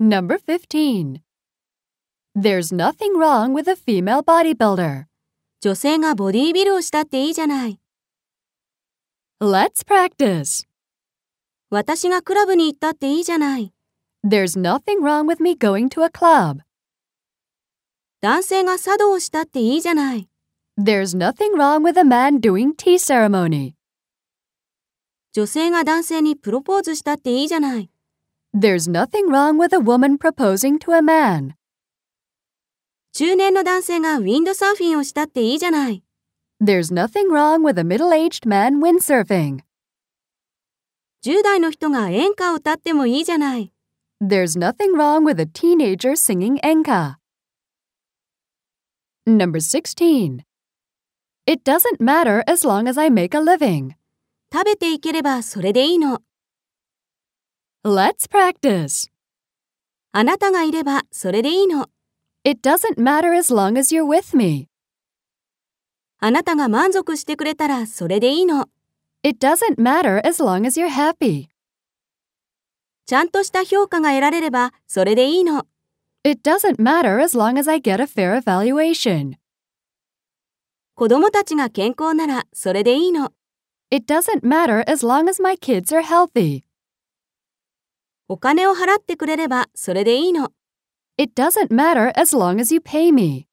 Number 15. There's nothing wrong with a female bodybuilder. 女性がボディービルをしたっていいじゃない。 Let's practice. 私がクラブに行ったっていいじゃない。 There's nothing wrong with me going to a club. 男性が茶道をしたっていいじゃない。 There's nothing wrong with a man doing tea ceremony. 女性が男性にプロポーズしたっていいじゃない。 There's nothing wrong with a woman proposing to a man. 中年の男性がウィンドサーフィンをしたっていいじゃない。 There's nothing wrong with a middle-aged man windsurfing. 10代の人が演歌を歌ってもいいじゃない。 There's nothing wrong with a teenager singing enka. Number 16. It doesn't matter as long as I make a living. 食べていければそれでいいの。 Let's practice. あなたがいればそれでいいの。It doesn't matter as long as you're with me. あなたが満足してくれたらそれでいいの。It doesn't matter as long as you're happy. ちゃんとした評価が得られればそれでいいの。It doesn't matter as long as I get a fair evaluation. 子供たちが健康ならそれでいいの。It doesn't matter as long as my kids are healthy. お金を払ってくれればそれでいいの。 It doesn't matter as long as you pay me.